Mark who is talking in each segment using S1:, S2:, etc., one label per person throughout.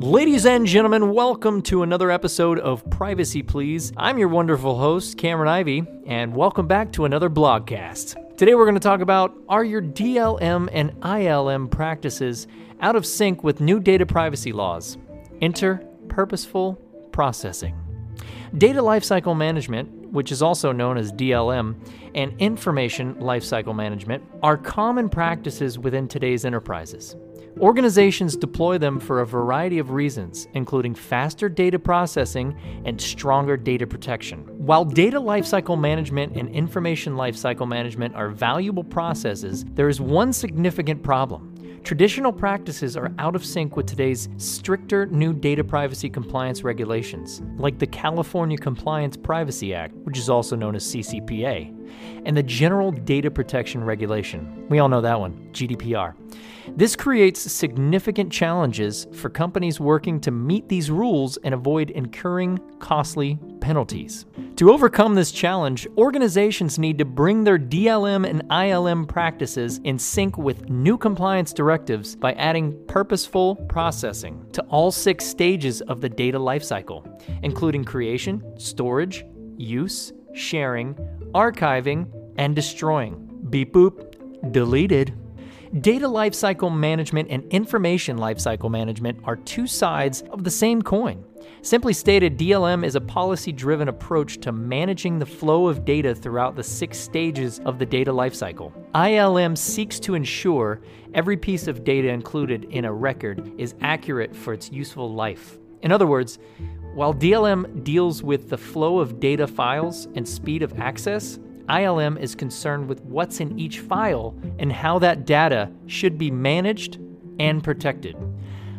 S1: Ladies and gentlemen, welcome to another episode of Privacy Please. I'm your wonderful host, Cameron Ivy, and welcome back to another blogcast. Today we're going to talk about are your DLM and ILM practices out of sync with new data privacy laws? Enter purposeful processing. Data lifecycle management, which is also known as DLM, and information lifecycle management are common practices within today's enterprises. Organizations deploy them for a variety of reasons, including faster data processing and stronger data protection. While data lifecycle management and information lifecycle management are valuable processes, there is one significant problem. Traditional practices are out of sync with today's stricter new data privacy compliance regulations, like the California Compliance Privacy Act, which is also known as CCPA, and the General Data Protection Regulation. We all know that one, GDPR. This creates significant challenges for companies working to meet these rules and avoid incurring costly penalties. To overcome this challenge, organizations need to bring their DLM and ILM practices in sync with new compliance directives by adding purposeful processing to all six stages of the data lifecycle, including creation, storage, use, sharing, archiving, and destroying. Beep boop, deleted. Data lifecycle management and information lifecycle management are two sides of the same coin. Simply stated, DLM is a policy driven approach to managing the flow of data throughout the six stages of the data lifecycle. ILM seeks to ensure every piece of data included in a record is accurate for its useful life. In other words, while DLM deals with the flow of data files and speed of access, ILM is concerned with what's in each file and how that data should be managed and protected.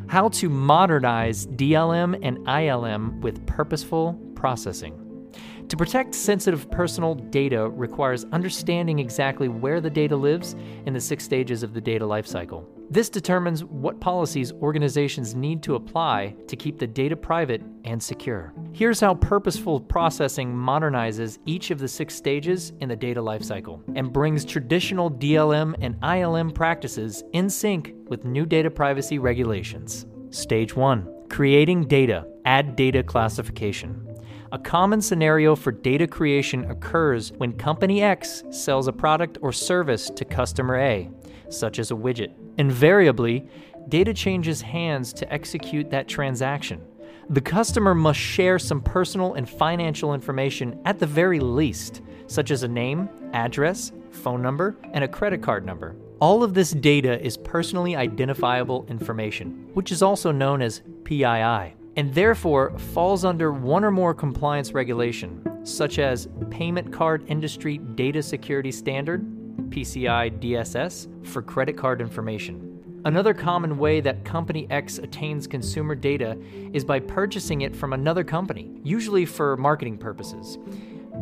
S1: How to modernize DLM and ILM with purposeful processing. To protect sensitive personal data requires understanding exactly where the data lives in the six stages of the data lifecycle. This determines what policies organizations need to apply to keep the data private and secure. Here's how purposeful processing modernizes each of the six stages in the data lifecycle and brings traditional DLM and ILM practices in sync with new data privacy regulations. Stage 1 Creating data, add data classification. A common scenario for data creation occurs when Company X sells a product or service to customer A, such as a widget. Invariably, data changes hands to execute that transaction. The customer must share some personal and financial information at the very least, such as a name, address, phone number, and a credit card number. All of this data is personally identifiable information, which is also known as PII and therefore falls under one or more compliance regulation, such as Payment Card Industry Data Security Standard, PCI DSS, for credit card information. Another common way that Company X attains consumer data is by purchasing it from another company, usually for marketing purposes.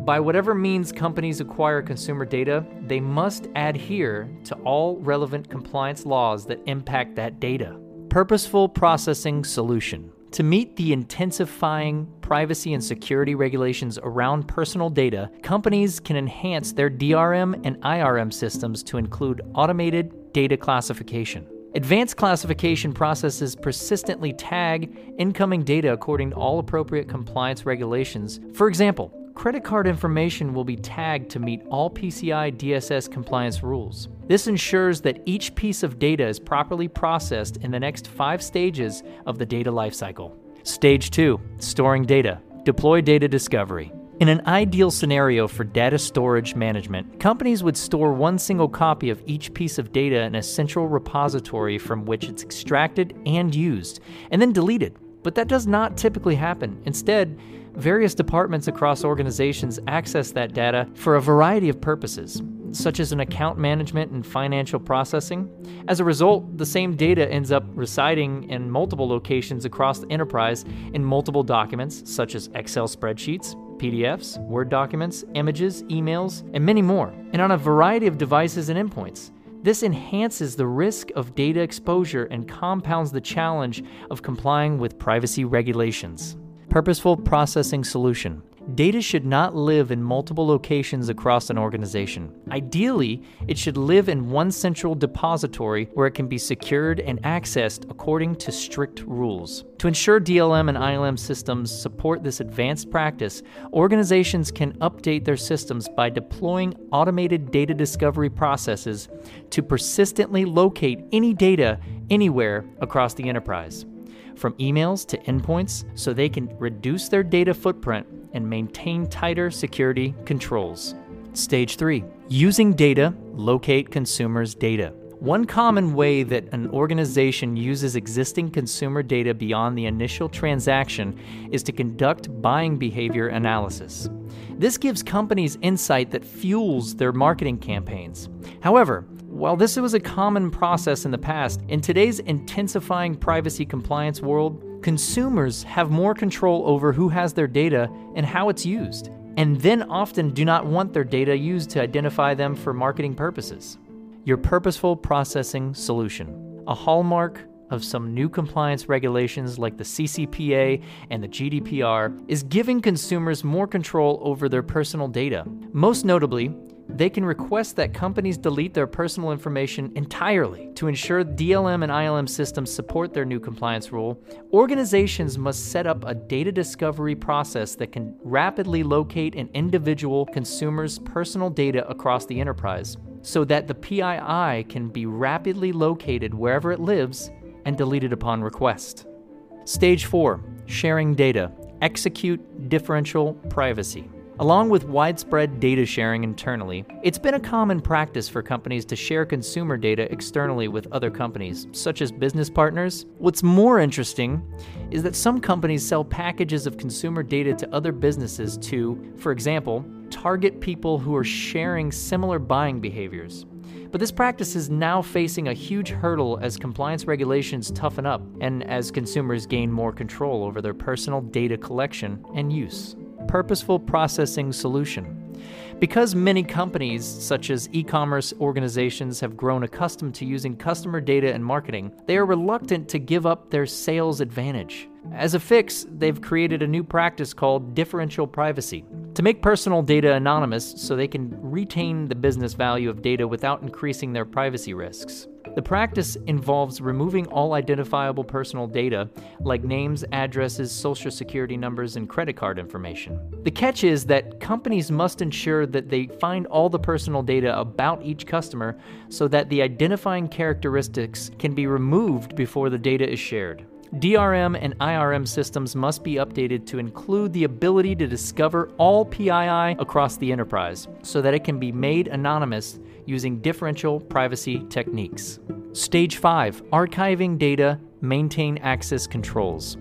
S1: By whatever means companies acquire consumer data, they must adhere to all relevant compliance laws that impact that data. Purposeful Processing Solution to meet the intensifying privacy and security regulations around personal data, companies can enhance their DLM and ILM systems to include automated data classification. Advanced classification processes persistently tag incoming data according to all appropriate compliance regulations. For example, credit card information will be tagged to meet all PCI DSS compliance rules. This ensures that each piece of data is properly processed in the next five stages of the data lifecycle. Stage 2 Storing data. Deploy data discovery. In an ideal scenario for data storage management, companies would store one single copy of each piece of data in a central repository from which it's extracted and used, and then deleted. But that does not typically happen. Instead, Various departments across organizations access that data for a variety of purposes, such as an account management and financial processing. As a result, the same data ends up residing in multiple locations across the enterprise in multiple documents, such as Excel spreadsheets, PDFs, Word documents, images, emails, and many more, and on a variety of devices and endpoints. This enhances the risk of data exposure and compounds the challenge of complying with privacy regulations. Purposeful Processing Solution Data should not live in multiple locations across an organization. Ideally, it should live in one central depository where it can be secured and accessed according to strict rules. To ensure DLM and ILM systems support this advanced practice, organizations can update their systems by deploying automated data discovery processes to persistently locate any data anywhere across the enterprise from emails to endpoints so they can reduce their data footprint and maintain tighter security controls. Stage 3 Using data, locate consumers' data. One common way that an organization uses existing consumer data beyond the initial transaction is to conduct buying behavior analysis. This gives companies insight that fuels their marketing campaigns. However, while this was a common process in the past, in today's intensifying privacy compliance world, consumers have more control over who has their data and how it's used, and then often do not want their data used to identify them for marketing purposes. Your purposeful processing solution, a hallmark of some new compliance regulations like the CCPA and the GDPR, is giving consumers more control over their personal data. Most notably, they can request that companies delete their personal information entirely. To ensure DLM and ILM systems support their new compliance rule, organizations must set up a data discovery process that can rapidly locate an individual consumer's personal data across the enterprise so that the PII can be rapidly located wherever it lives and deleted upon request. Stage 4 Sharing data. Execute differential privacy. Along with widespread data sharing internally, it's been a common practice for companies to share consumer data externally with other companies, such as business partners. What's more interesting is that some companies sell packages of consumer data to other businesses to, for example, target people who are sharing similar buying behaviors. But this practice is now facing a huge hurdle as compliance regulations toughen up and as consumers gain more control over their personal data collection and use purposeful processing solution. Because many companies, such as e commerce organizations, have grown accustomed to using customer data in marketing, they are reluctant to give up their sales advantage. As a fix, they've created a new practice called differential privacy to make personal data anonymous so they can retain the business value of data without increasing their privacy risks. The practice involves removing all identifiable personal data, like names, addresses, social security numbers, and credit card information. The catch is that companies must ensure that they find all the personal data about each customer so that the identifying characteristics can be removed before the data is shared. DLM and ILM systems must be updated to include the ability to discover all PII across the enterprise so that it can be made anonymous using differential privacy techniques. Stage 5 Archiving data, maintain access controls.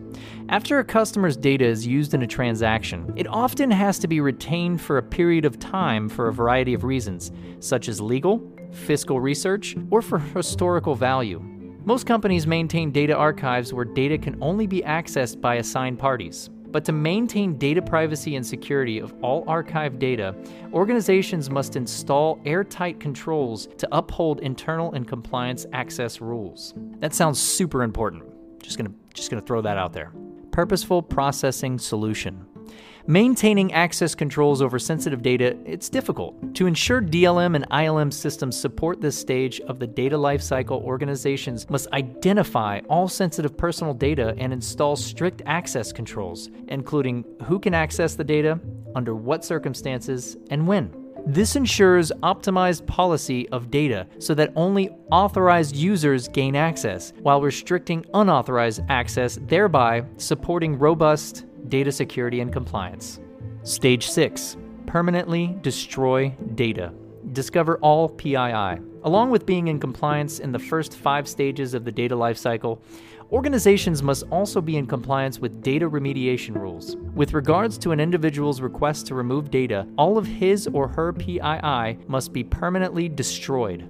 S1: After a customer's data is used in a transaction, it often has to be retained for a period of time for a variety of reasons, such as legal, fiscal research, or for historical value. Most companies maintain data archives where data can only be accessed by assigned parties. But to maintain data privacy and security of all archived data, organizations must install airtight controls to uphold internal and compliance access rules. That sounds super important. Just to just to throw that out there. Purposeful processing solution. Maintaining access controls over sensitive data, it's difficult. To ensure DLM and ILM systems support this stage of the data lifecycle, organizations must identify all sensitive personal data and install strict access controls, including who can access the data, under what circumstances, and when. This ensures optimized policy of data so that only authorized users gain access, while restricting unauthorized access, thereby supporting robust data security and compliance. Stage 6 Permanently destroy data. Discover all PII. Along with being in compliance in the first five stages of the data lifecycle, organizations must also be in compliance with data remediation rules. With regards to an individual's request to remove data, all of his or her PII must be permanently destroyed.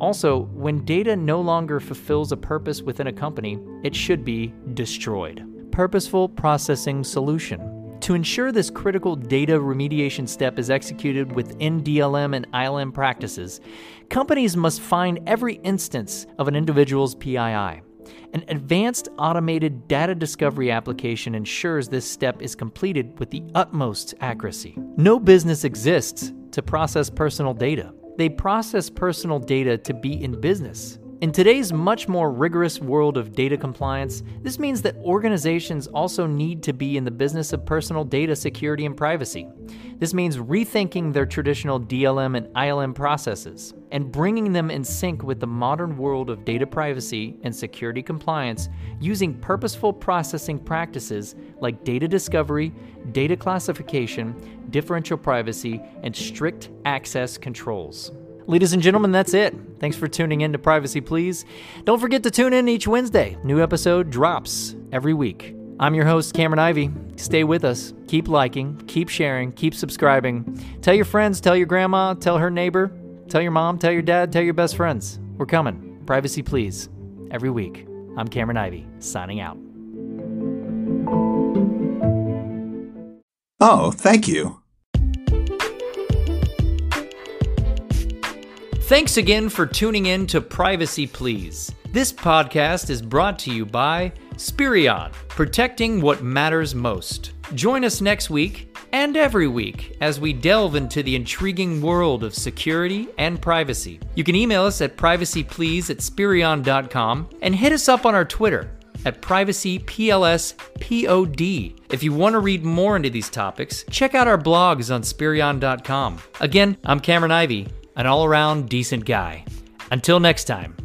S1: Also, when data no longer fulfills a purpose within a company, it should be destroyed purposeful processing solution. To ensure this critical data remediation step is executed within DLM and ILM practices, companies must find every instance of an individual's PII. An advanced automated data discovery application ensures this step is completed with the utmost accuracy. No business exists to process personal data. They process personal data to be in business. In today's much more rigorous world of data compliance, this means that organizations also need to be in the business of personal data security and privacy. This means rethinking their traditional DLM and ILM processes and bringing them in sync with the modern world of data privacy and security compliance using purposeful processing practices like data discovery, data classification, differential privacy, and strict access controls. Ladies and gentlemen, that's it. Thanks for tuning in to Privacy Please. Don't forget to tune in each Wednesday. New episode drops every week. I'm your host, Cameron Ivy. Stay with us. Keep liking, keep sharing, keep subscribing. Tell your friends, tell your grandma, tell her neighbor, tell your mom, tell your dad, tell your best friends. We're coming. Privacy Please. Every week. I'm Cameron Ivy, signing out.
S2: Oh, thank you.
S1: Thanks again for tuning in to Privacy Please. This podcast is brought to you by Spirion, protecting what matters most. Join us next week and every week as we delve into the intriguing world of security and privacy. You can email us at privacyplease at spirion.com and hit us up on our Twitter at privacyplspod. If you want to read more into these topics, check out our blogs on spirion.com. Again, I'm Cameron Ivy an all around decent guy. Until next time.